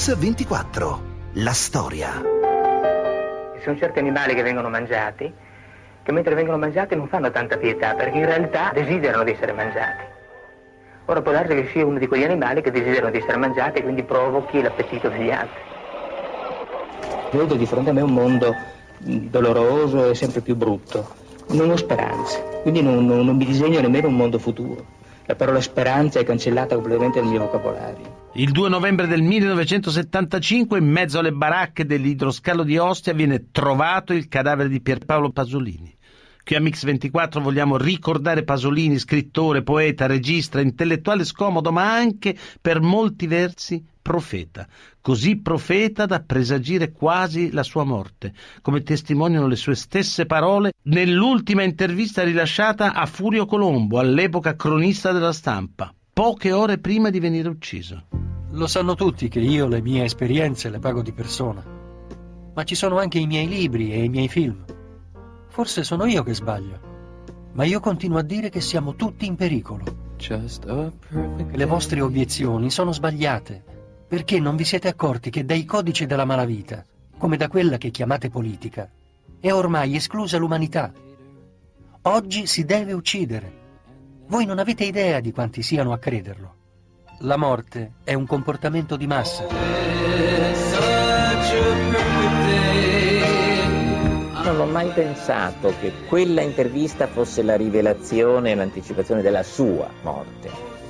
Mix 24. La storia. Ci sono certi animali che vengono mangiati che mentre vengono mangiati non fanno tanta pietà perché in realtà desiderano di essere mangiati. Ora può darsi che sia uno di quegli animali che desiderano di essere mangiati e quindi provochi l'appetito degli altri. Vedo di fronte a me un mondo doloroso e sempre più brutto. Non ho speranze, quindi non, non, non mi disegno nemmeno un mondo futuro. La parola speranza è cancellata completamente dal mio vocabolario. Il 2 novembre del 1975, in mezzo alle baracche dell'idroscalo di Ostia, viene trovato il cadavere di Pierpaolo Pasolini. Qui a Mix24 vogliamo ricordare Pasolini, scrittore, poeta, regista, intellettuale scomodo, ma anche, per molti versi, profeta, così profeta da presagire quasi la sua morte, come testimoniano le sue stesse parole nell'ultima intervista rilasciata a Furio Colombo, all'epoca cronista della stampa, poche ore prima di venire ucciso. Lo sanno tutti che io le mie esperienze le pago di persona, ma ci sono anche i miei libri e i miei film. Forse sono io che sbaglio, ma io continuo a dire che siamo tutti in pericolo. Le vostre obiezioni sono sbagliate perché non vi siete accorti che dai codici della malavita, come da quella che chiamate politica, è ormai esclusa l'umanità. Oggi si deve uccidere. Voi non avete idea di quanti siano a crederlo. La morte è un comportamento di massa. Non ho mai pensato che quella intervista fosse la rivelazione e l'anticipazione della sua morte.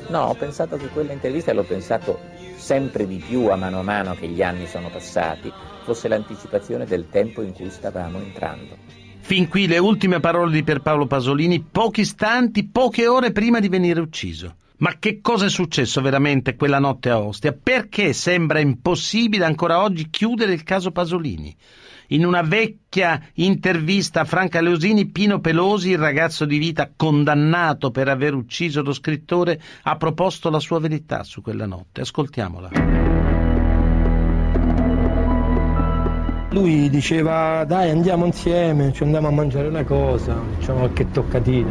No, ho pensato che quella intervista, l'ho pensato sempre di più a mano a mano che gli anni sono passati, fosse l'anticipazione del tempo in cui stavamo entrando. Fin qui le ultime parole di Pierpaolo Pasolini, pochi istanti, poche ore prima di venire ucciso. Ma che cosa è successo veramente quella notte a Ostia? Perché sembra impossibile ancora oggi chiudere il caso Pasolini? In una vecchia intervista a Franca Leosini, Pino Pelosi, il ragazzo di vita condannato per aver ucciso lo scrittore, ha proposto la sua verità su quella notte. Ascoltiamola. Lui diceva dai andiamo insieme, ci andiamo a mangiare una cosa, facciamo qualche toccatina.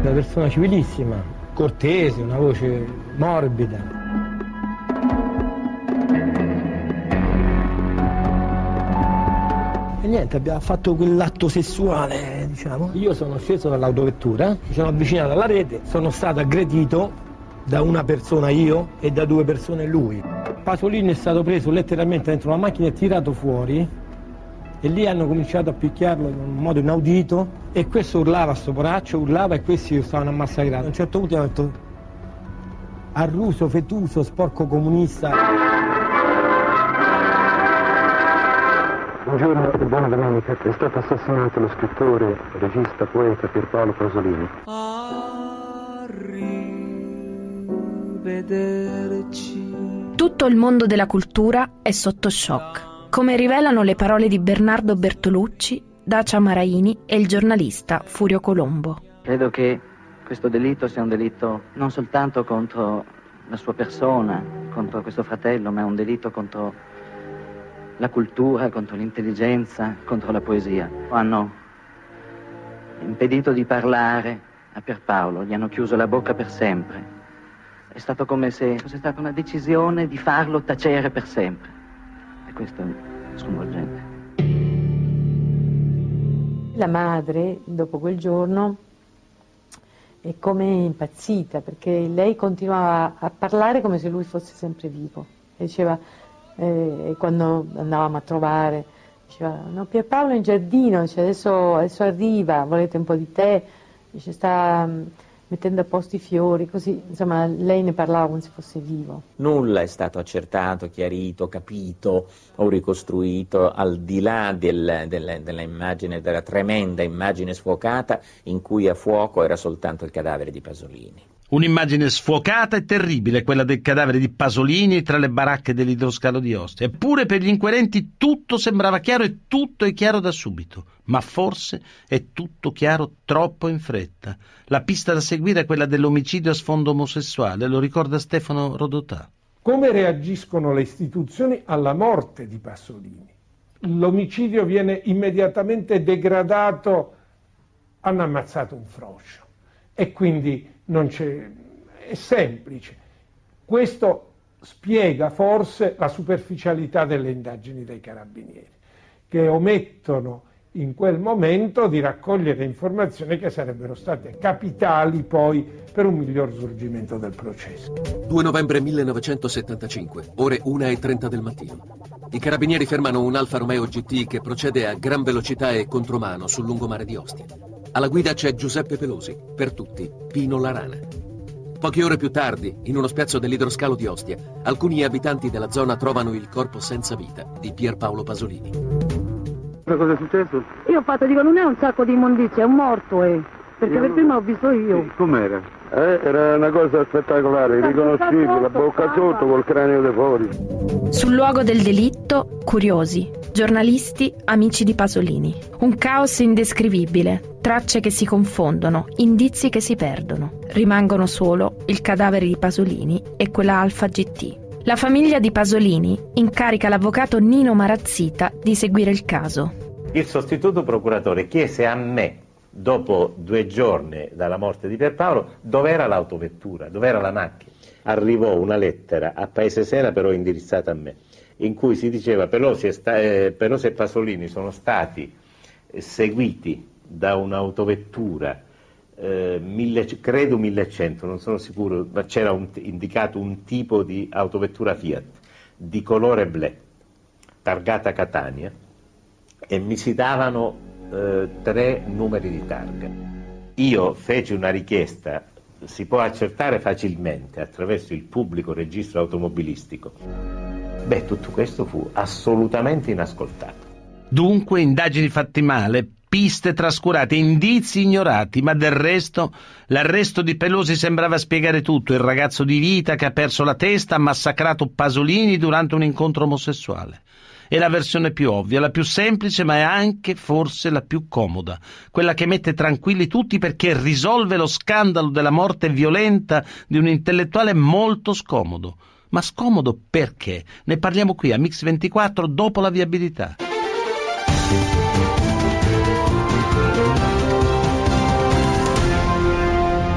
Una persona civilissima, cortese, una voce morbida. E niente, abbiamo fatto quell'atto sessuale, diciamo. Io sono sceso dall'autovettura, mi sono avvicinato alla rete, sono stato aggredito da una persona io e da due persone lui. Pasolini è stato preso letteralmente dentro la macchina e tirato fuori e lì hanno cominciato a picchiarlo in un modo inaudito e questo urlava a sto poraccio, urlava e questi stavano a massacrare. A un certo punto hanno detto arruso, fetuso, sporco comunista. Buongiorno e buona domenica. È stato assassinato lo scrittore, regista, poeta Pierpaolo Pasolini. Tutto il mondo della cultura è sotto shock, come rivelano le parole di Bernardo Bertolucci, Dacia Maraini e il giornalista Furio Colombo. Credo che questo delitto sia un delitto non soltanto contro la sua persona, contro questo fratello, ma è un delitto contro la cultura, contro l'intelligenza, contro la poesia. Hanno impedito di parlare a Pierpaolo, gli hanno chiuso la bocca per sempre. È stato come se fosse stata una decisione di farlo tacere per sempre. E questo è sconvolgente. La madre, dopo quel giorno, è come impazzita perché lei continuava a parlare come se lui fosse sempre vivo. E diceva e quando andavamo a trovare diceva no Pierpaolo è in giardino dice, adesso, adesso, arriva volete un po' di tè dice, sta mettendo a posto i fiori così insomma lei ne parlava come se fosse vivo. Nulla è stato accertato, chiarito, capito o ricostruito al di là del, del, della della tremenda immagine sfuocata in cui a fuoco era soltanto il cadavere di Pasolini Un'immagine sfuocata e terribile, quella del cadavere di Pasolini tra le baracche dell'idroscalo di Ostia. Eppure per gli inquirenti tutto sembrava chiaro e tutto è chiaro da subito. Ma forse è tutto chiaro troppo in fretta. La pista da seguire è quella dell'omicidio a sfondo omosessuale, lo ricorda Stefano Rodotà. Come reagiscono le istituzioni alla morte di Pasolini? L'omicidio viene immediatamente degradato, hanno ammazzato un froscio e quindi non c'è, è semplice. Questo spiega forse la superficialità delle indagini dei carabinieri, che omettono in quel momento di raccogliere informazioni che sarebbero state capitali poi per un miglior svolgimento del processo. 2 novembre 1975, ore 1.30 del mattino. I carabinieri fermano un Alfa Romeo GT che procede a gran velocità e contromano sul lungomare di Ostia. Alla guida c'è Giuseppe Pelosi, per tutti Pino Larana. Poche ore più tardi, in uno spiazzo dell'idroscalo di Ostia, alcuni abitanti della zona trovano il corpo senza vita di Pierpaolo Pasolini. Cosa è successo? Io ho fatto, dico, non è un sacco di immondizia, è un morto, eh. Perché per prima l'ho visto io. Com'era? Eh, era una cosa spettacolare, riconoscibile, la bocca sotto col cranio di fuori. Sul luogo del delitto, curiosi, giornalisti, amici di Pasolini. Un caos indescrivibile, tracce che si confondono, indizi che si perdono. Rimangono solo il cadavere di Pasolini e quella Alfa GT. La famiglia di Pasolini incarica l'avvocato Nino Marazzita di seguire il caso. Il sostituto procuratore chiese a me, dopo due giorni dalla morte di Pierpaolo, dov'era l'autovettura, dov'era la macchina. Arrivò una lettera a Paese Sera, però indirizzata a me, in cui si diceva e, sta, eh, Pelosi e Pasolini sono stati seguiti da un'autovettura eh, mille, credo 1100, non sono sicuro, ma c'era un, indicato un tipo di autovettura Fiat di colore blu, targata Catania, e mi si davano eh, tre numeri di targa. Io feci una richiesta, si può accertare facilmente attraverso il pubblico registro automobilistico. Beh, tutto questo fu assolutamente inascoltato. Dunque, indagini fatte male, piste trascurate, indizi ignorati, ma del resto l'arresto di Pelosi sembrava spiegare tutto. Il ragazzo di vita che ha perso la testa ha massacrato Pasolini durante un incontro omosessuale. È la versione più ovvia, la più semplice, ma è anche forse la più comoda, quella che mette tranquilli tutti perché risolve lo scandalo della morte violenta di un intellettuale molto scomodo. Ma scomodo perché? Ne parliamo qui a Mix 24 dopo la viabilità.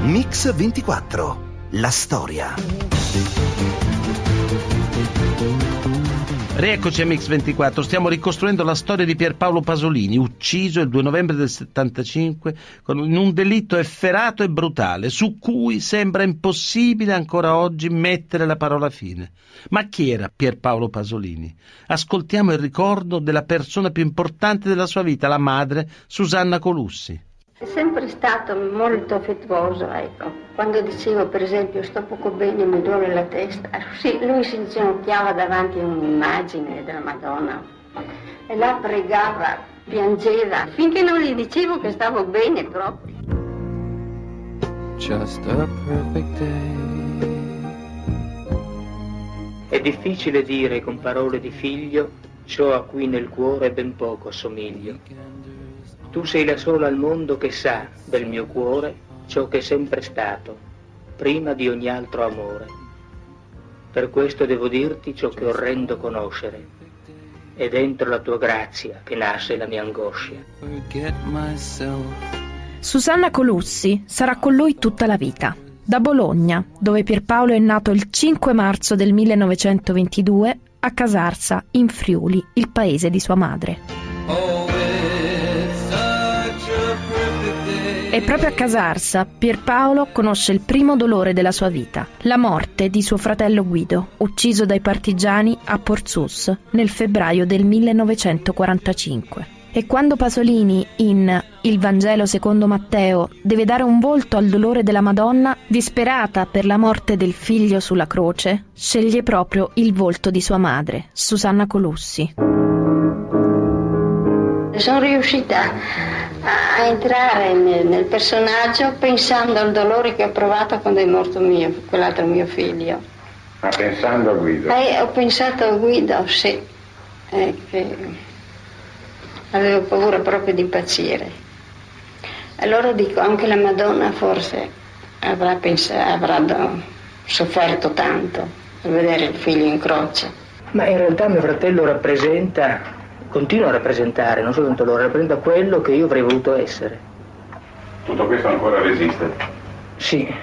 Mix 24. La storia. Rieccoci a Mix24, stiamo ricostruendo la storia di Pierpaolo Pasolini, ucciso il 2 novembre del 75 in un delitto efferato e brutale, su cui sembra impossibile ancora oggi mettere la parola fine. Ma chi era Pierpaolo Pasolini? Ascoltiamo il ricordo della persona più importante della sua vita, la madre Susanna Colussi. È sempre stato molto affettuoso, ecco. Quando dicevo, per esempio, sto poco bene, mi duole la testa, sì, lui si inginocchiava davanti a un'immagine della Madonna e là pregava, piangeva, finché non gli dicevo che stavo bene proprio. Just a perfect day. È difficile dire con parole di figlio ciò a cui nel cuore ben poco assomiglio. Tu sei la sola al mondo che sa del mio cuore ciò che è sempre stato, prima di ogni altro amore. Per questo devo dirti ciò che orrendo conoscere. È dentro la tua grazia che nasce la mia angoscia. Susanna Colussi sarà con lui tutta la vita. Da Bologna, dove Pierpaolo è nato il 5 marzo del 1922, a Casarsa, in Friuli, il paese di sua madre. Oh. E proprio a Casarsa Pierpaolo conosce il primo dolore della sua vita, la morte di suo fratello Guido, ucciso dai partigiani a Porzus nel febbraio del 1945. E quando Pasolini, in Il Vangelo secondo Matteo, deve dare un volto al dolore della Madonna, disperata per la morte del figlio sulla croce, sceglie proprio il volto di sua madre, Susanna Colussi. Sono riuscita a entrare nel, nel, personaggio pensando al dolore che ho provato quando è morto mio, quell'altro mio figlio. Ma pensando a Guido? Eh, ho pensato a Guido, sì. Eh, avevo paura proprio di impazzire. Allora dico, anche la Madonna forse avrà, pensato, avrà sofferto tanto a vedere il figlio in croce. Ma in realtà mio fratello rappresenta continua a rappresentare, non soltanto loro, rappresenta quello che io avrei voluto essere. Tutto questo ancora resiste? Sì,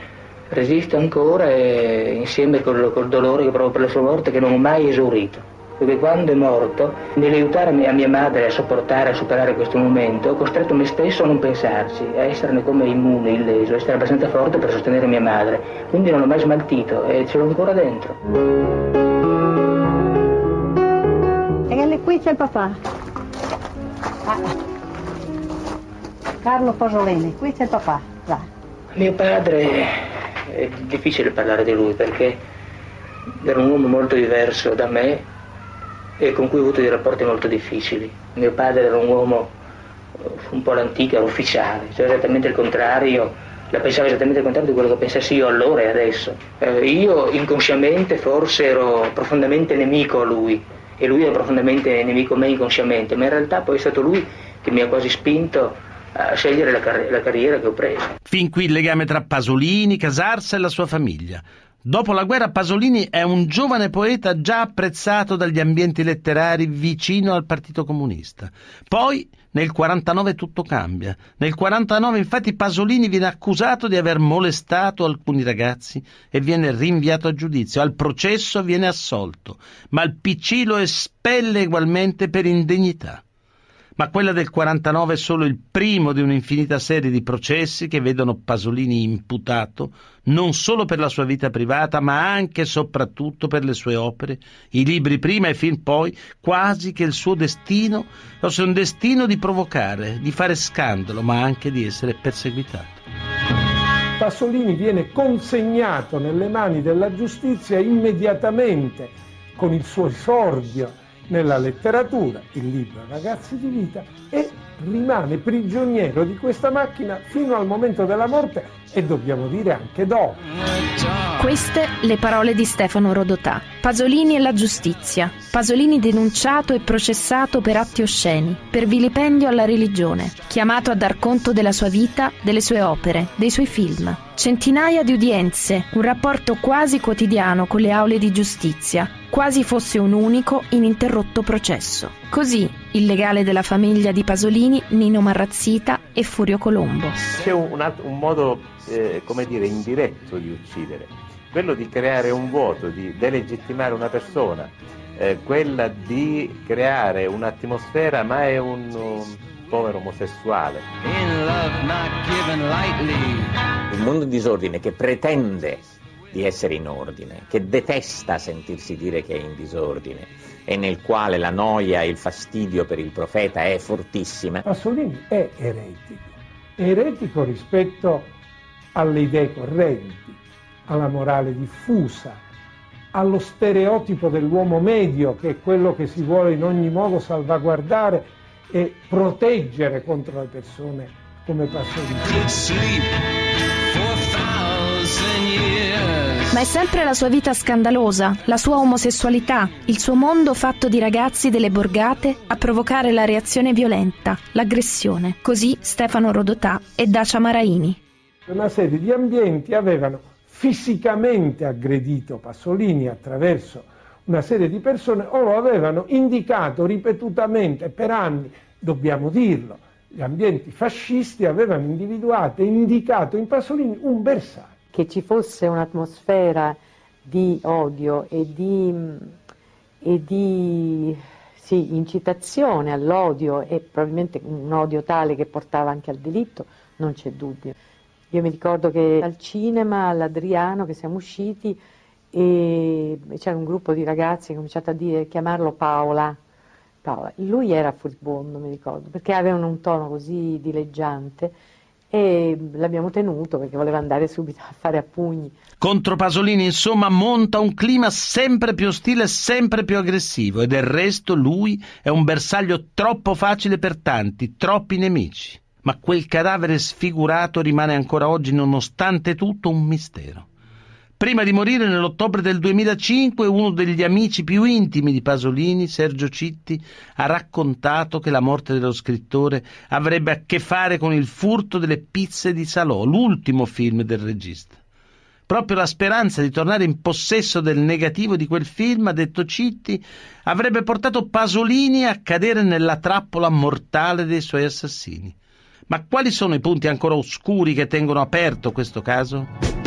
resiste ancora e insieme col, col dolore che provo per la sua morte che non ho mai esaurito perché quando è morto, nell'aiutare a mia madre a sopportare, a superare questo momento, ho costretto me stesso a non pensarci, a esserne come immune, illeso, a essere abbastanza forte per sostenere mia madre. Quindi non l'ho mai smaltito e ce l'ho ancora dentro. E qui c'è il papà. Ah. Carlo Pasolini, qui c'è il papà. Va. Mio padre, è difficile parlare di lui perché era un uomo molto diverso da me e con cui ho avuto dei rapporti molto difficili. Mio padre era un uomo eh, un po' l'antica, ufficiale, cioè esattamente il contrario, la pensava esattamente il contrario di quello che pensassi io allora e adesso. Eh, io inconsciamente forse ero profondamente nemico a lui e lui era profondamente nemico me inconsciamente, ma in realtà poi è stato lui che mi ha quasi spinto a scegliere la, car- la carriera che ho preso. Fin qui il legame tra Pasolini, Casarsa e la sua famiglia. Dopo la guerra Pasolini è un giovane poeta già apprezzato dagli ambienti letterari vicino al Partito Comunista. Poi nel 49 tutto cambia. Nel 49 infatti Pasolini viene accusato di aver molestato alcuni ragazzi e viene rinviato a giudizio. Al processo viene assolto, ma il PC lo espelle ugualmente per indegnità ma quella del 49 è solo il primo di un'infinita serie di processi che vedono Pasolini imputato non solo per la sua vita privata, ma anche e soprattutto per le sue opere, i libri prima e film poi, quasi che il suo destino fosse un destino di provocare, di fare scandalo, ma anche di essere perseguitato. Pasolini viene consegnato nelle mani della giustizia immediatamente con il suo esordio nella letteratura, il libro Ragazzi di vita, e rimane prigioniero di questa macchina fino al momento della morte e dobbiamo dire anche dopo. Queste le parole di Stefano Rodotà. Pasolini e la giustizia. Pasolini denunciato e processato per atti osceni, per vilipendio alla religione, chiamato a dar conto della sua vita, delle sue opere, dei suoi film. Centinaia di udienze, un rapporto quasi quotidiano con le aule di giustizia, quasi fosse un unico, ininterrotto processo. Così il legale della famiglia di Pasolini, Nino Marrazzita e Furio Colombo. C'è un, un, un modo, eh, come dire, indiretto di uccidere, quello di creare un vuoto, di delegittimare una persona, eh, quella di creare un'atmosfera, ma è un, un povero omosessuale. Un mondo in disordine che pretende di essere in ordine, che detesta sentirsi dire che è in disordine e nel quale la noia e il fastidio per il profeta è fortissima. Pasolini è eretico, è eretico rispetto alle idee correnti, alla morale diffusa, allo stereotipo dell'uomo medio che è quello che si vuole in ogni modo salvaguardare e proteggere contro le persone come Pasolini. Ma è sempre la sua vita scandalosa, la sua omosessualità, il suo mondo fatto di ragazzi delle borgate a provocare la reazione violenta, l'aggressione. Così Stefano Rodotà e Dacia Maraini. Una serie di ambienti avevano fisicamente aggredito Pasolini attraverso una serie di persone o lo avevano indicato ripetutamente per anni, dobbiamo dirlo, gli ambienti fascisti avevano individuato e indicato in Pasolini un bersaglio che ci fosse un'atmosfera di odio e di, e di sì, incitazione all'odio e probabilmente un odio tale che portava anche al delitto, non c'è dubbio. Io mi ricordo che al cinema, all'Adriano, che siamo usciti e c'era un gruppo di ragazzi che ha cominciato a dire, chiamarlo Paola. Paola. Lui era furibondo, mi ricordo, perché avevano un tono così dileggiante e l'abbiamo tenuto perché voleva andare subito a fare a pugni. Contro Pasolini, insomma, monta un clima sempre più ostile e sempre più aggressivo e del resto lui è un bersaglio troppo facile per tanti, troppi nemici. Ma quel cadavere sfigurato rimane ancora oggi, nonostante tutto, un mistero. Prima di morire nell'ottobre del 2005 uno degli amici più intimi di Pasolini, Sergio Citti, ha raccontato che la morte dello scrittore avrebbe a che fare con il furto delle pizze di Salò, l'ultimo film del regista. Proprio la speranza di tornare in possesso del negativo di quel film, ha detto Citti, avrebbe portato Pasolini a cadere nella trappola mortale dei suoi assassini. Ma quali sono i punti ancora oscuri che tengono aperto questo caso?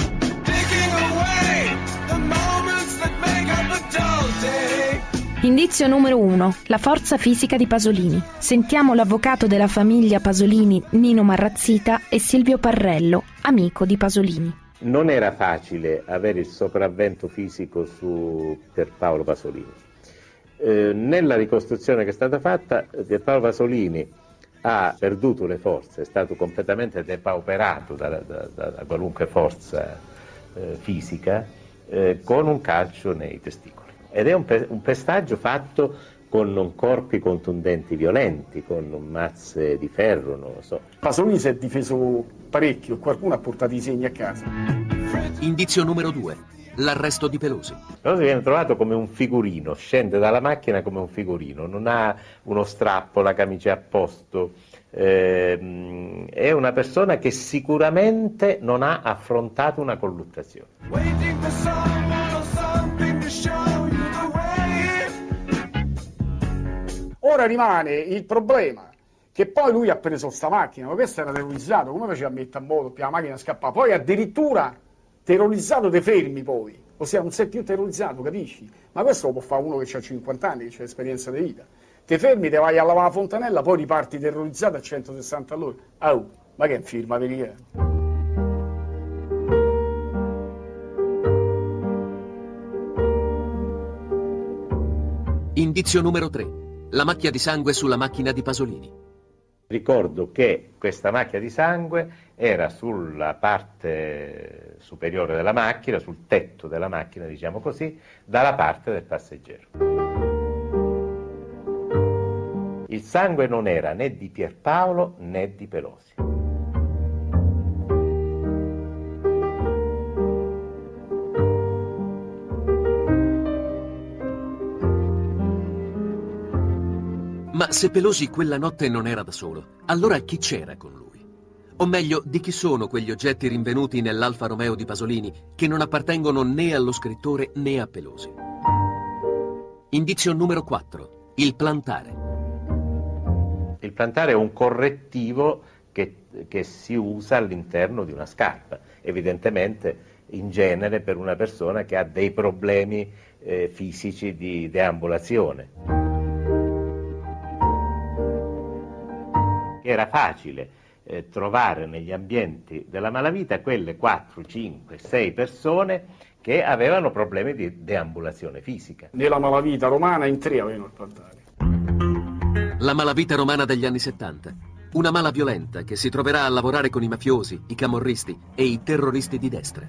Indizio numero uno, la forza fisica di Pasolini. Sentiamo l'avvocato della famiglia Pasolini, Nino Marrazzita, e Silvio Parrello, amico di Pasolini. Non era facile avere il sopravvento fisico su Pierpaolo Pasolini. Eh, nella ricostruzione che è stata fatta, Pierpaolo Pasolini ha perduto le forze, è stato completamente depauperato da, da, da, da qualunque forza eh, fisica eh, con un calcio nei testicoli. Ed è un, pe- un pestaggio fatto con corpi contundenti violenti, con mazze di ferro, non lo so. Pasolini si è difeso parecchio, qualcuno ha portato i segni a casa. Indizio numero due, l'arresto di Pelosi. Pelosi viene trovato come un figurino, scende dalla macchina come un figurino, non ha uno strappo, la camicia a posto, eh, è una persona che sicuramente non ha affrontato una colluttazione. Ora rimane il problema che poi lui ha preso sta macchina, ma questo era terrorizzato, come faceva a mettere a moto, la macchina scappava, poi addirittura terrorizzato dei fermi poi, ossia non sei più terrorizzato, capisci? Ma questo lo può fare uno che ha 50 anni, che ha esperienza di vita. Ti fermi, ti vai a lavare la fontanella, poi riparti terrorizzato a 160 all'ora. Oh, ma che film, verità? Indizio numero 3. La macchia di sangue sulla macchina di Pasolini. Ricordo che questa macchia di sangue era sulla parte superiore della macchina, sul tetto della macchina, diciamo così, dalla parte del passeggero. Il sangue non era né di Pierpaolo né di Pelosi. Ma se Pelosi quella notte non era da solo, allora chi c'era con lui? O meglio, di chi sono quegli oggetti rinvenuti nell'Alfa Romeo di Pasolini che non appartengono né allo scrittore né a Pelosi? Indizio numero 4. Il plantare. Il plantare è un correttivo che, che si usa all'interno di una scarpa, evidentemente in genere per una persona che ha dei problemi eh, fisici di deambulazione. Era facile eh, trovare negli ambienti della malavita quelle 4, 5, 6 persone che avevano problemi di deambulazione fisica. Nella malavita romana in tre avevano il plantare. La malavita romana degli anni 70. Una mala violenta che si troverà a lavorare con i mafiosi, i camorristi e i terroristi di destra.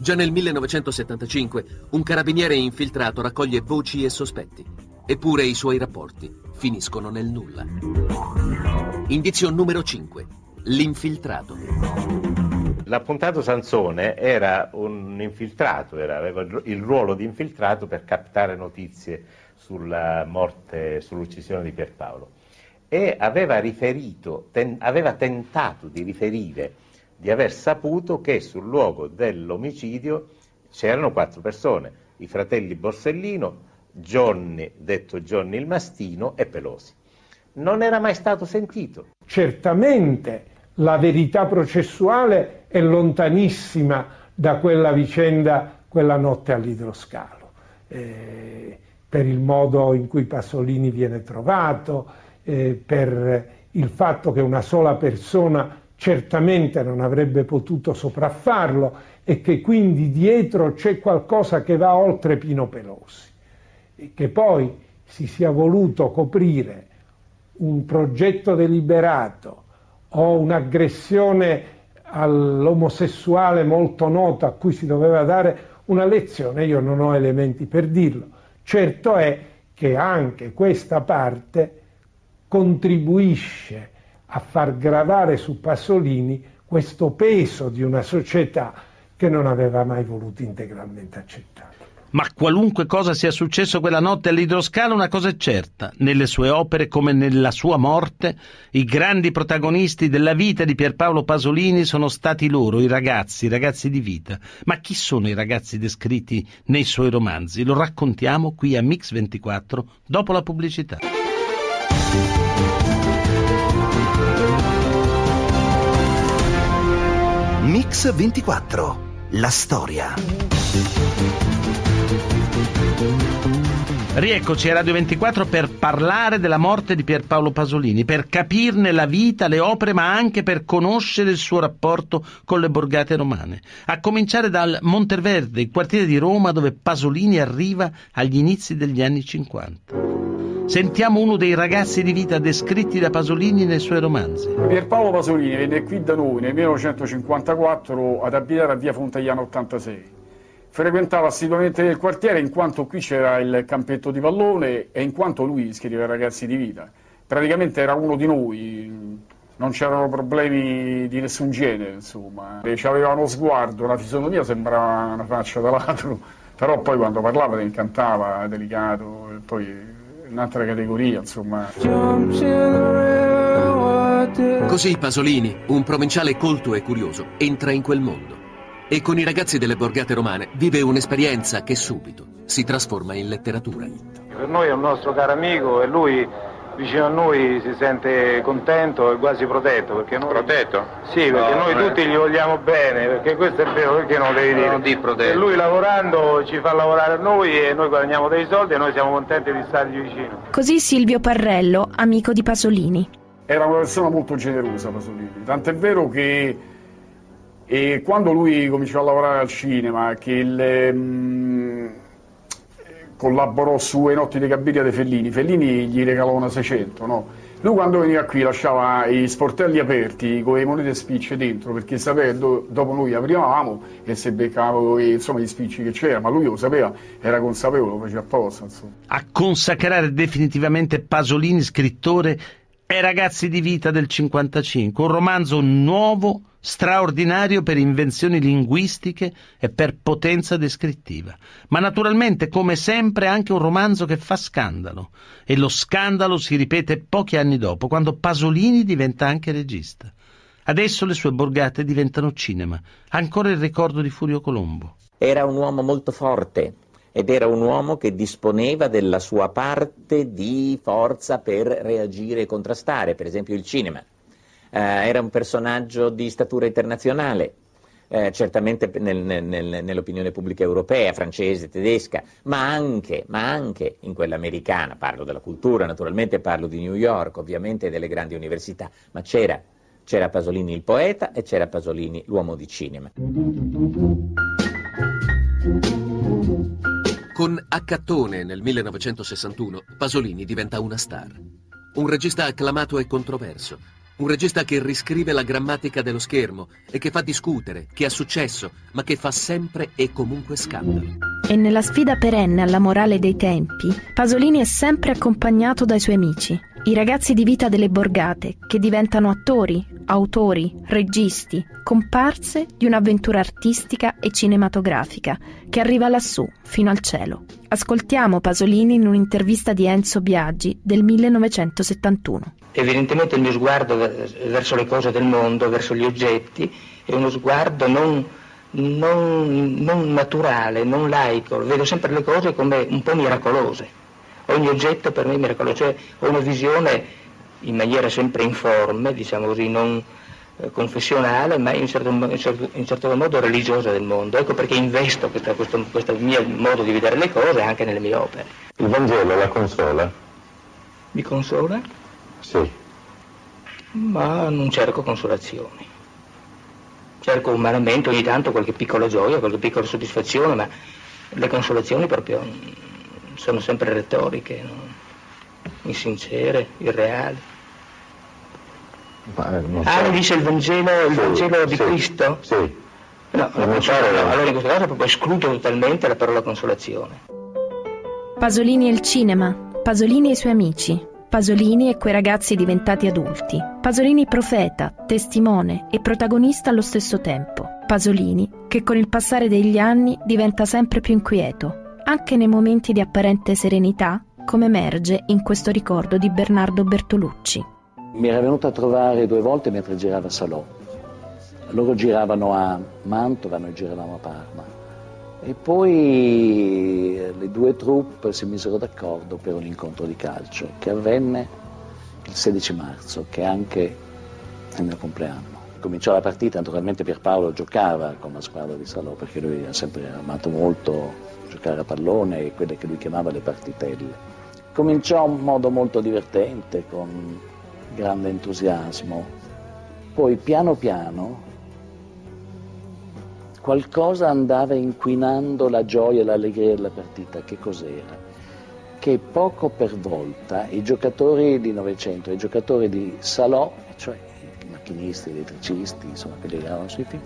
Già nel 1975 un carabiniere infiltrato raccoglie voci e sospetti, eppure i suoi rapporti finiscono nel nulla. Indizio numero 5. L'infiltrato. L'appuntato Sansone era un infiltrato, era, aveva il ruolo di infiltrato per captare notizie sulla morte, sull'uccisione di Pierpaolo e aveva riferito, ten, aveva tentato di riferire di aver saputo che sul luogo dell'omicidio c'erano quattro persone, i fratelli Borsellino, Johnny, detto Johnny il Mastino, e Pelosi. Non era mai stato sentito. Certamente la verità processuale è lontanissima da quella vicenda quella notte all'idroscalo, eh, per il modo in cui Pasolini viene trovato, eh, per il fatto che una sola persona certamente non avrebbe potuto sopraffarlo e che quindi dietro c'è qualcosa che va oltre Pino Pelosi che poi si sia voluto coprire un progetto deliberato o un'aggressione all'omosessuale molto noto a cui si doveva dare una lezione, io non ho elementi per dirlo. Certo è che anche questa parte contribuisce a far gravare su Pasolini questo peso di una società che non aveva mai voluto integralmente accettare. Ma qualunque cosa sia successo quella notte all'idroscalo, una cosa è certa, nelle sue opere come nella sua morte, i grandi protagonisti della vita di Pierpaolo Pasolini sono stati loro, i ragazzi, i ragazzi di vita. Ma chi sono i ragazzi descritti nei suoi romanzi? Lo raccontiamo qui a Mix 24 dopo la pubblicità. Mix 24, la storia. Rieccoci a Radio 24 per parlare della morte di Pierpaolo Pasolini, per capirne la vita, le opere, ma anche per conoscere il suo rapporto con le borgate romane. A cominciare dal Monteverde, il quartiere di Roma dove Pasolini arriva agli inizi degli anni 50. Sentiamo uno dei ragazzi di vita descritti da Pasolini nei suoi romanzi. Pierpaolo Pasolini venne qui da noi nel 1954 ad abitare a via Fontagliano 86 frequentava assiduamente il quartiere in quanto qui c'era il campetto di pallone e in quanto lui scriveva ragazzi di vita. Praticamente era uno di noi, non c'erano problemi di nessun genere, insomma. E aveva uno sguardo, la fisionomia sembrava una faccia da ladro, però poi quando parlava ti incantava, delicato, e poi un'altra categoria, insomma. Così Pasolini, un provinciale colto e curioso, entra in quel mondo e con i ragazzi delle borgate romane vive un'esperienza che subito si trasforma in letteratura. Per noi è un nostro caro amico e lui vicino a noi si sente contento e quasi protetto. Perché noi... Protetto? Sì, perché no, noi eh. tutti gli vogliamo bene, perché questo è vero, perché non lo devi dire? Non di protetto. E lui lavorando ci fa lavorare a noi e noi guadagniamo dei soldi e noi siamo contenti di stargli vicino. Così Silvio Parrello, amico di Pasolini. Era una persona molto generosa Pasolini, tant'è vero che e quando lui cominciò a lavorare al cinema, che il, um, collaborò su E notti di Gabiria dei Fellini, Fellini gli regalò una 600, no? Lui quando veniva qui lasciava i sportelli aperti con le monete spicce dentro perché sapeva che dopo noi aprivamo e se beccavamo insomma, gli spicci che c'era, ma lui lo sapeva, era consapevole, lo faceva apposta. Insomma. A consacrare definitivamente Pasolini, scrittore, è Ragazzi di vita del 55, un romanzo nuovo straordinario per invenzioni linguistiche e per potenza descrittiva, ma naturalmente come sempre anche un romanzo che fa scandalo e lo scandalo si ripete pochi anni dopo, quando Pasolini diventa anche regista. Adesso le sue borgate diventano cinema, ancora il ricordo di Furio Colombo. Era un uomo molto forte, ed era un uomo che disponeva della sua parte di forza per reagire e contrastare, per esempio il cinema eh, era un personaggio di statura internazionale, eh, certamente nel, nel, nell'opinione pubblica europea, francese, tedesca, ma anche, ma anche, in quella americana, parlo della cultura, naturalmente parlo di New York, ovviamente delle grandi università, ma c'era, c'era Pasolini il poeta e c'era Pasolini l'uomo di cinema. Con Accattone nel 1961 Pasolini diventa una star. Un regista acclamato e controverso, un regista che riscrive la grammatica dello schermo e che fa discutere, che ha successo, ma che fa sempre e comunque scandalo. E nella sfida perenne alla morale dei tempi, Pasolini è sempre accompagnato dai suoi amici, i ragazzi di vita delle borgate, che diventano attori, autori, registi, comparse di un'avventura artistica e cinematografica che arriva lassù, fino al cielo. Ascoltiamo Pasolini in un'intervista di Enzo Biaggi del 1971. Evidentemente il mio sguardo verso le cose del mondo, verso gli oggetti, è uno sguardo non, non, non naturale, non laico, vedo sempre le cose come un po' miracolose. Ogni oggetto per me è miracoloso, cioè ho una visione in maniera sempre informe, diciamo così, non eh, confessionale, ma in certo, in, certo, in certo, modo religiosa del mondo. Ecco perché investo questo, questo, questo mio modo di vedere le cose anche nelle mie opere. Il Vangelo la consola? Mi consola? Sì. Ma non cerco consolazioni. Cerco umanamente ogni tanto qualche piccola gioia, qualche piccola soddisfazione, ma le consolazioni proprio sono sempre retoriche. No? insincere, irreali. Ma, eh, ah, so. dice il Vangelo, il sì, Vangelo di sì, Cristo? Sì. No, non so, allora in questo caso proprio escludo totalmente la parola consolazione. Pasolini e il cinema, Pasolini e i suoi amici, Pasolini e quei ragazzi diventati adulti, Pasolini profeta, testimone e protagonista allo stesso tempo, Pasolini che con il passare degli anni diventa sempre più inquieto, anche nei momenti di apparente serenità come emerge in questo ricordo di Bernardo Bertolucci. Mi era venuto a trovare due volte mentre girava Salò. Loro giravano a Mantova, noi giravamo a Parma. E poi le due troupe si misero d'accordo per un incontro di calcio che avvenne il 16 marzo, che è anche il mio compleanno. Cominciò la partita, naturalmente Pierpaolo giocava con la squadra di Salò perché lui ha sempre amato molto giocare a pallone e quelle che lui chiamava le partitelle. Cominciò in modo molto divertente, con grande entusiasmo. Poi piano piano qualcosa andava inquinando la gioia e l'allegria della partita. Che cos'era? Che poco per volta i giocatori di Novecento, i giocatori di Salò, cioè macchinisti, elettricisti, insomma che erano sui film,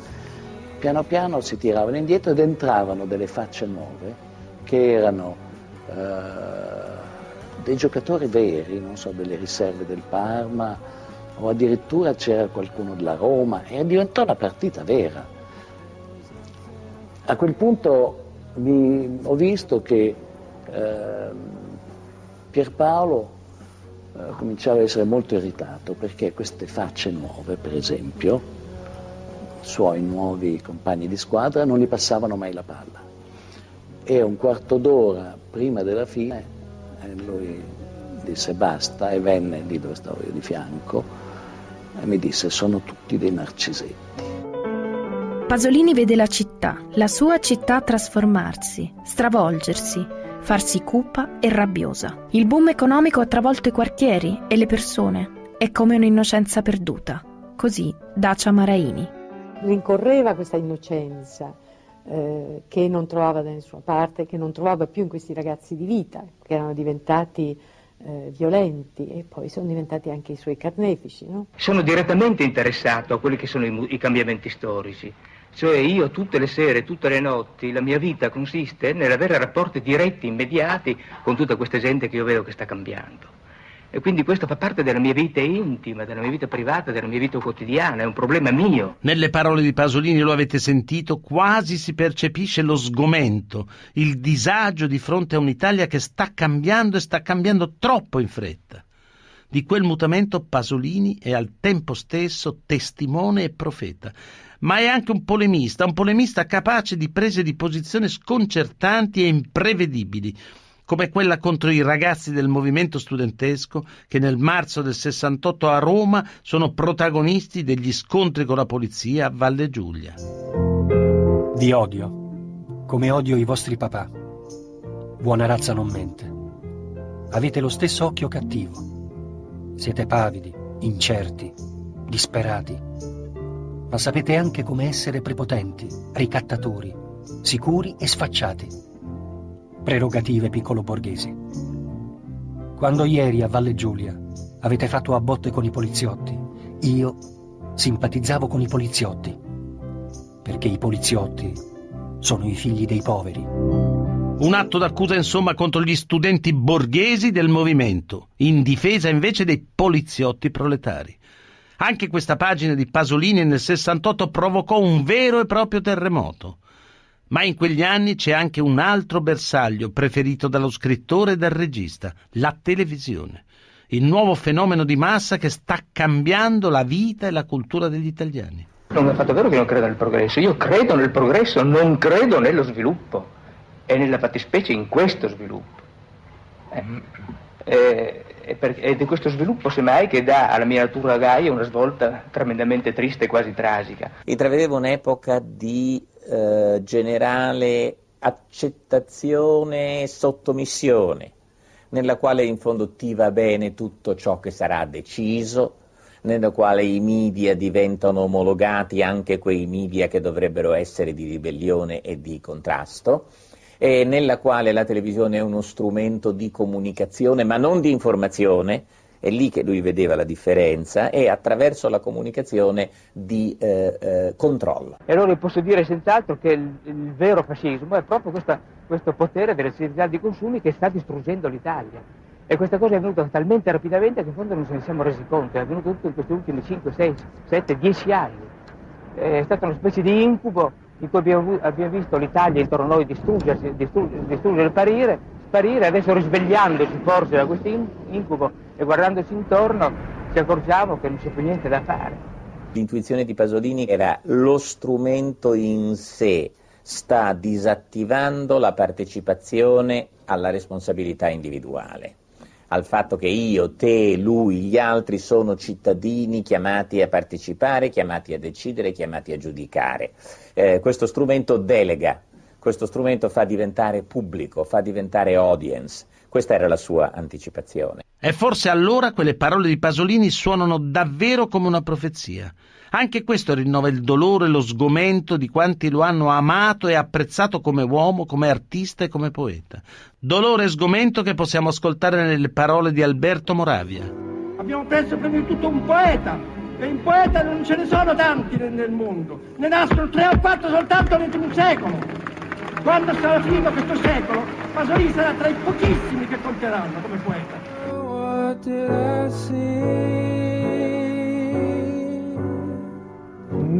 piano piano si tiravano indietro ed entravano delle facce nuove che erano eh, dei giocatori veri, non so, delle riserve del Parma o addirittura c'era qualcuno della Roma e diventò una partita vera. A quel punto mi, ho visto che eh, Pierpaolo cominciava a essere molto irritato perché queste facce nuove, per esempio, suoi nuovi compagni di squadra, non gli passavano mai la palla. E un quarto d'ora prima della fine eh, lui disse basta e venne lì dove stavo io di fianco e mi disse sono tutti dei narcisetti. Pasolini vede la città, la sua città trasformarsi, stravolgersi, farsi cupa e rabbiosa. Il boom economico ha travolto i quartieri e le persone. È come un'innocenza perduta. Così Dacia Maraini. Rincorreva questa innocenza eh, che non trovava da nessuna parte, che non trovava più in questi ragazzi di vita, che erano diventati eh, violenti e poi sono diventati anche i suoi carnefici. No? Sono direttamente interessato a quelli che sono i, i cambiamenti storici. Cioè io tutte le sere, tutte le notti, la mia vita consiste nell'avere rapporti diretti, immediati con tutta questa gente che io vedo che sta cambiando. E quindi questo fa parte della mia vita intima, della mia vita privata, della mia vita quotidiana, è un problema mio. Nelle parole di Pasolini, lo avete sentito, quasi si percepisce lo sgomento, il disagio di fronte a un'Italia che sta cambiando e sta cambiando troppo in fretta. Di quel mutamento Pasolini è al tempo stesso testimone e profeta ma è anche un polemista, un polemista capace di prese di posizione sconcertanti e imprevedibili, come quella contro i ragazzi del movimento studentesco che nel marzo del 68 a Roma sono protagonisti degli scontri con la polizia a Valle Giulia. Vi odio, come odio i vostri papà. Buona razza non mente. Avete lo stesso occhio cattivo. Siete pavidi, incerti, disperati ma sapete anche come essere prepotenti, ricattatori, sicuri e sfacciati. Prerogative piccolo borghesi. Quando ieri a Valle Giulia avete fatto a botte con i poliziotti, io simpatizzavo con i poliziotti, perché i poliziotti sono i figli dei poveri. Un atto d'accusa insomma contro gli studenti borghesi del movimento, in difesa invece dei poliziotti proletari. Anche questa pagina di Pasolini nel 68 provocò un vero e proprio terremoto. Ma in quegli anni c'è anche un altro bersaglio preferito dallo scrittore e dal regista, la televisione. Il nuovo fenomeno di massa che sta cambiando la vita e la cultura degli italiani. Non è fatto vero che non credo nel progresso. Io credo nel progresso, non credo nello sviluppo. E nella fattispecie in questo sviluppo. Eh. Eh, ed è questo sviluppo semmai che dà alla mia natura gaia una svolta tremendamente triste e quasi tragica. Intravedevo un'epoca di eh, generale accettazione e sottomissione, nella quale in fondo ti va bene tutto ciò che sarà deciso, nella quale i media diventano omologati, anche quei media che dovrebbero essere di ribellione e di contrasto eh, nella quale la televisione è uno strumento di comunicazione ma non di informazione, è lì che lui vedeva la differenza, e attraverso la comunicazione di eh, eh, controllo. E allora posso dire senz'altro che il, il vero fascismo è proprio questa, questo potere delle società di consumi che sta distruggendo l'Italia. E questa cosa è avvenuta talmente rapidamente che in fondo non ce ne siamo resi conto, è avvenuto tutto in questi ultimi 5, 6, 7, 10 anni. È stata una specie di incubo in cui abbiamo, visto l'Italia intorno a noi distruggersi, distruggere, distruggere sparire, sparire, adesso risvegliandoci forse da questo incubo e guardandoci intorno ci accorgiamo che non c'è più niente da fare. L'intuizione di Pasolini era lo strumento in sé sta disattivando la partecipazione alla responsabilità individuale. Al fatto che io, te, lui, gli altri sono cittadini chiamati a partecipare, chiamati a decidere, chiamati a giudicare. Eh, questo strumento delega, questo strumento fa diventare pubblico, fa diventare audience. Questa era la sua anticipazione. E forse allora quelle parole di Pasolini suonano davvero come una profezia. Anche questo rinnova il dolore e lo sgomento di quanti lo hanno amato e apprezzato come uomo, come artista e come poeta. Dolore e sgomento che possiamo ascoltare nelle parole di Alberto Moravia. Abbiamo perso prima di tutto un poeta, e in poeta non ce ne sono tanti nel mondo. Ne nascono tre o quattro soltanto dentro un secolo. Quando sarà finito questo secolo, Pasolini sarà tra i pochissimi che conteranno come poeta.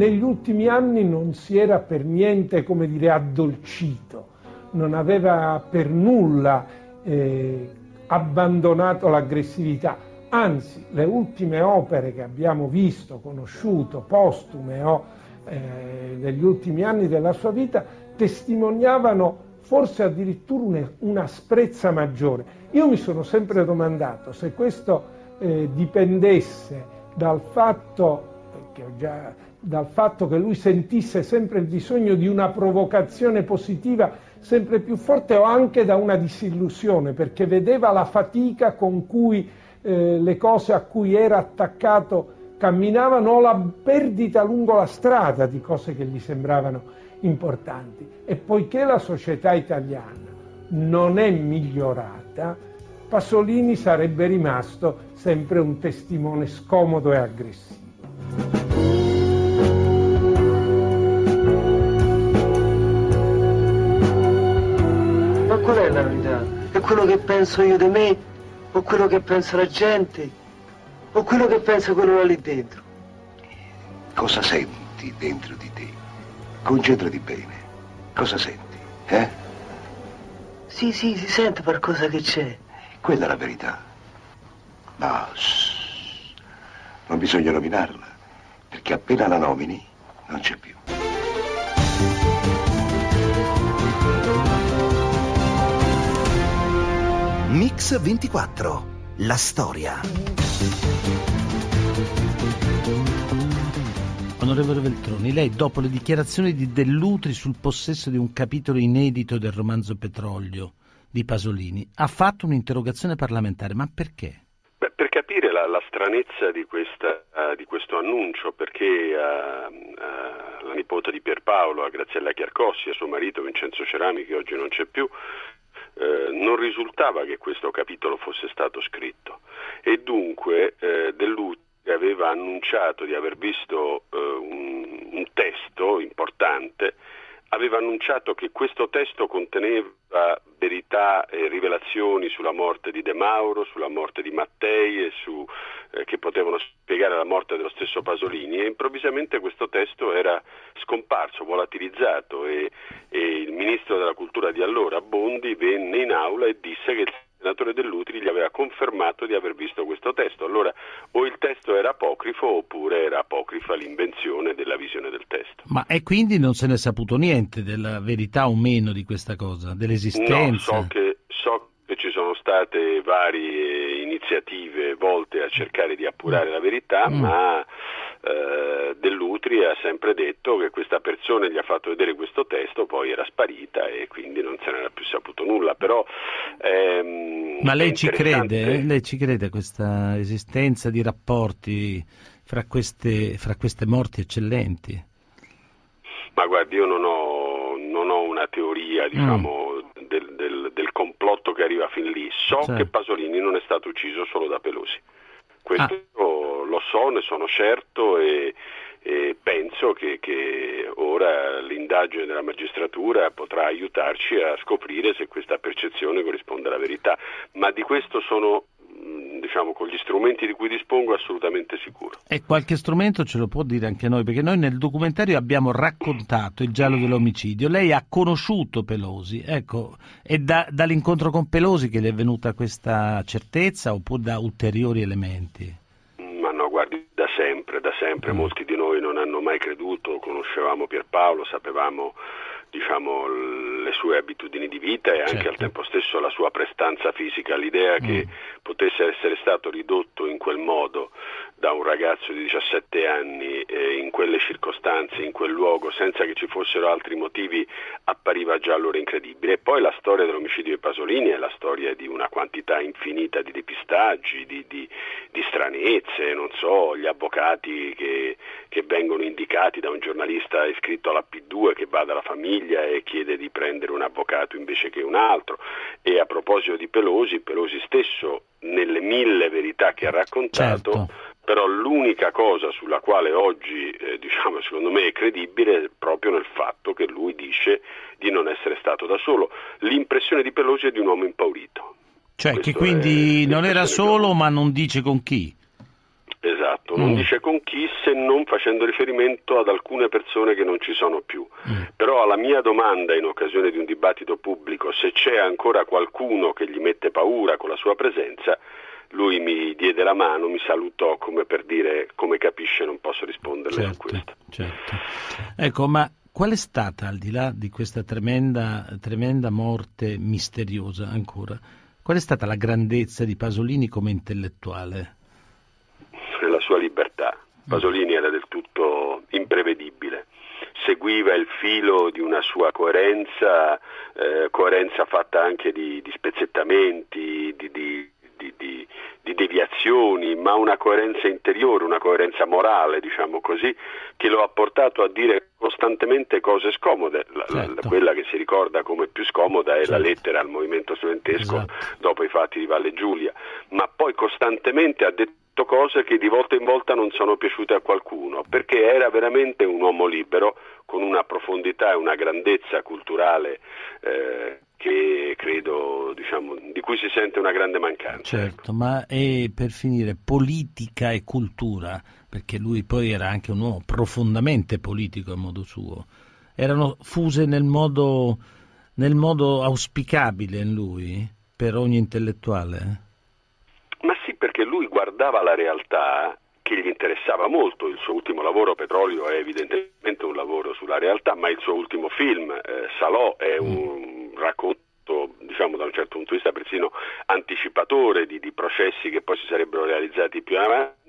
Negli ultimi anni non si era per niente, come dire, addolcito, non aveva per nulla eh, abbandonato l'aggressività, anzi le ultime opere che abbiamo visto, conosciuto, postume o eh, degli ultimi anni della sua vita, testimoniavano forse addirittura un'asprezza maggiore. Io mi sono sempre domandato se questo eh, dipendesse dal fatto, che già, dal fatto che lui sentisse sempre il bisogno di una provocazione positiva sempre più forte o anche da una disillusione, perché vedeva la fatica con cui eh, le cose a cui era attaccato camminavano o la perdita lungo la strada di cose che gli sembravano importanti. E poiché la società italiana non è migliorata, Pasolini sarebbe rimasto sempre un testimone scomodo e aggressivo. Ma qual è la verità? È quello che penso io di me, o quello che pensa la gente, o quello che pensa quello là lì dentro? Cosa senti dentro di te? Concentrati bene. Cosa senti? Eh? Sì, sì, si sente qualcosa che c'è. Quella è la verità. Ma shh, non bisogna nominarla, perché appena la nomini non c'è più. Mix 24. La storia. Onorevole Veltroni, lei dopo le dichiarazioni di Dell'Utri sul possesso di un capitolo inedito del romanzo Petrolio di Pasolini ha fatto un'interrogazione parlamentare, ma perché? Beh, per capire la, la stranezza di, questa, uh, di, questo annuncio, perché uh, uh, la nipote di Pierpaolo, a Graziella Chiarcossi, a suo marito Vincenzo Cerami, che oggi non c'è più, non risultava che questo capitolo fosse stato scritto e dunque Dell'Utri aveva annunciato di aver visto eh, un, un, testo importante, aveva annunciato che questo testo conteneva verità e rivelazioni sulla morte di De Mauro, sulla morte di Mattei su, eh, che potevano spiegare la morte dello stesso Pasolini. E improvvisamente questo testo era scomparso, volatilizzato e, e il ministro della cultura di allora, Bondi, venne in aula e disse che il senatore Dell'Utri gli aveva confermato di aver visto questo testo. Allora o il testo era apocrifo oppure era apocrifa l'invenzione della visione del testo. Ma e quindi non se ne è saputo niente della verità o meno di questa cosa, dell'esistenza? No, so che, so che ci sono state varie iniziative volte a cercare di appurare la verità, mm. ma eh, Dell'Utri ha sempre detto che questa persona gli ha fatto vedere questo testo, poi era sparita e quindi non se n'era più saputo nulla. Però, ehm, Ma lei ci crede? Eh? Lei ci crede a questa esistenza di rapporti fra queste, fra queste morti eccellenti? Ma guardi, io non ho, non ho una teoria, diciamo, mm. del, del, del, complotto che arriva fin lì. So certo. che Pasolini non è stato ucciso solo da Pelosi. Questo ah. lo so, ne sono certo e, e penso che, che, ora l'indagine della magistratura potrà aiutarci a scoprire se questa percezione corrisponde alla verità, ma di questo sono diciamo, con gli strumenti di cui dispongo assolutamente sicuro. E qualche strumento ce lo può dire anche noi, perché noi nel documentario abbiamo raccontato il giallo dell'omicidio, lei ha conosciuto Pelosi, ecco, è da, dall'incontro con Pelosi che le è venuta questa certezza oppure da ulteriori elementi? da sempre, mm. molti di noi non hanno mai creduto, conoscevamo Pierpaolo, sapevamo diciamo, le sue abitudini di vita e anche Certo. al tempo stesso la sua prestanza fisica. L'idea che potesse essere stato ridotto in quel modo da un ragazzo di 17 anni eh, in quelle circostanze, in quel luogo, senza che ci fossero altri motivi, appariva già allora incredibile. E poi la storia dell'omicidio di Pasolini è la storia di una quantità infinita di depistaggi, di, di- di stranezze, non so, gli avvocati che, che vengono indicati da un giornalista iscritto alla P2 che va dalla famiglia e chiede di prendere un avvocato invece che un altro. E a proposito di Pelosi, Pelosi stesso nelle mille verità che ha raccontato Certo. Però l'unica cosa sulla quale oggi, eh, diciamo, secondo me è credibile è proprio nel fatto che lui dice di non essere stato da solo. L'impressione di Pelosi è di un uomo impaurito. Cioè Questo che quindi non era solo ma non dice con chi. Esatto, non Mm. dice con chi se non facendo riferimento ad alcune persone che non ci sono più. Mm. Però alla mia domanda in occasione di un dibattito pubblico se c'è ancora qualcuno che gli mette paura con la sua presenza, lui mi diede la mano, mi salutò come per dire come capisce non posso risponderle su questo. Certo. Ecco, ma qual è stata, al di là di questa tremenda, tremenda morte misteriosa ancora, qual è stata la grandezza di Pasolini come intellettuale? la sua libertà. Pasolini era del tutto imprevedibile, seguiva il filo di una sua coerenza, eh, coerenza fatta anche di, di spezzettamenti, di, di- di- di- di deviazioni, ma una coerenza interiore, una coerenza morale, diciamo così, che lo ha portato a dire costantemente cose scomode. La- la- Certo. quella che si ricorda come più scomoda è la Certo. lettera al movimento studentesco Esatto. dopo i fatti di Valle Giulia, ma poi costantemente ha detto cose che di volta in volta non sono piaciute a qualcuno, perché era veramente un uomo libero con una profondità e una grandezza culturale eh, che credo, diciamo, di cui si sente una grande mancanza. Certo, ma è per finire politica e cultura, perché lui poi era anche un uomo profondamente politico a modo suo, erano fuse nel modo, nel modo auspicabile in lui per ogni intellettuale. Ma sì, perché lui guardava la realtà che gli interessava molto. Il suo ultimo lavoro, Petrolio, è evidentemente un lavoro sulla realtà, ma il suo ultimo film, eh, Salò, è un racconto, diciamo da un certo punto di vista, persino anticipatore di, di processi che poi si sarebbero realizzati più avanti.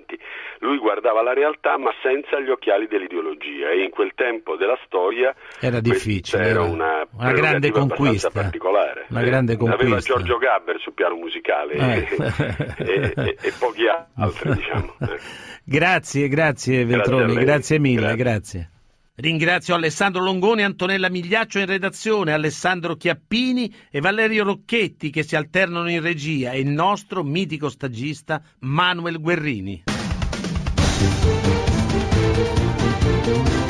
Lui guardava la realtà ma senza gli occhiali dell'ideologia e in quel tempo della storia Era difficile, era una, una grande conquista. particolare. Una grande Aveva conquista. Giorgio Gabber sul piano musicale Eh. e, e- e pochi altri, diciamo. Grazie, grazie Veltroni, lei. grazie mille, Grazie. grazie. Ringrazio Alessandro Longoni, Antonella Migliaccio in redazione, Alessandro Chiappini e Valerio Rocchetti che si alternano in regia e il nostro mitico stagista Manuel Guerrini. Thank you.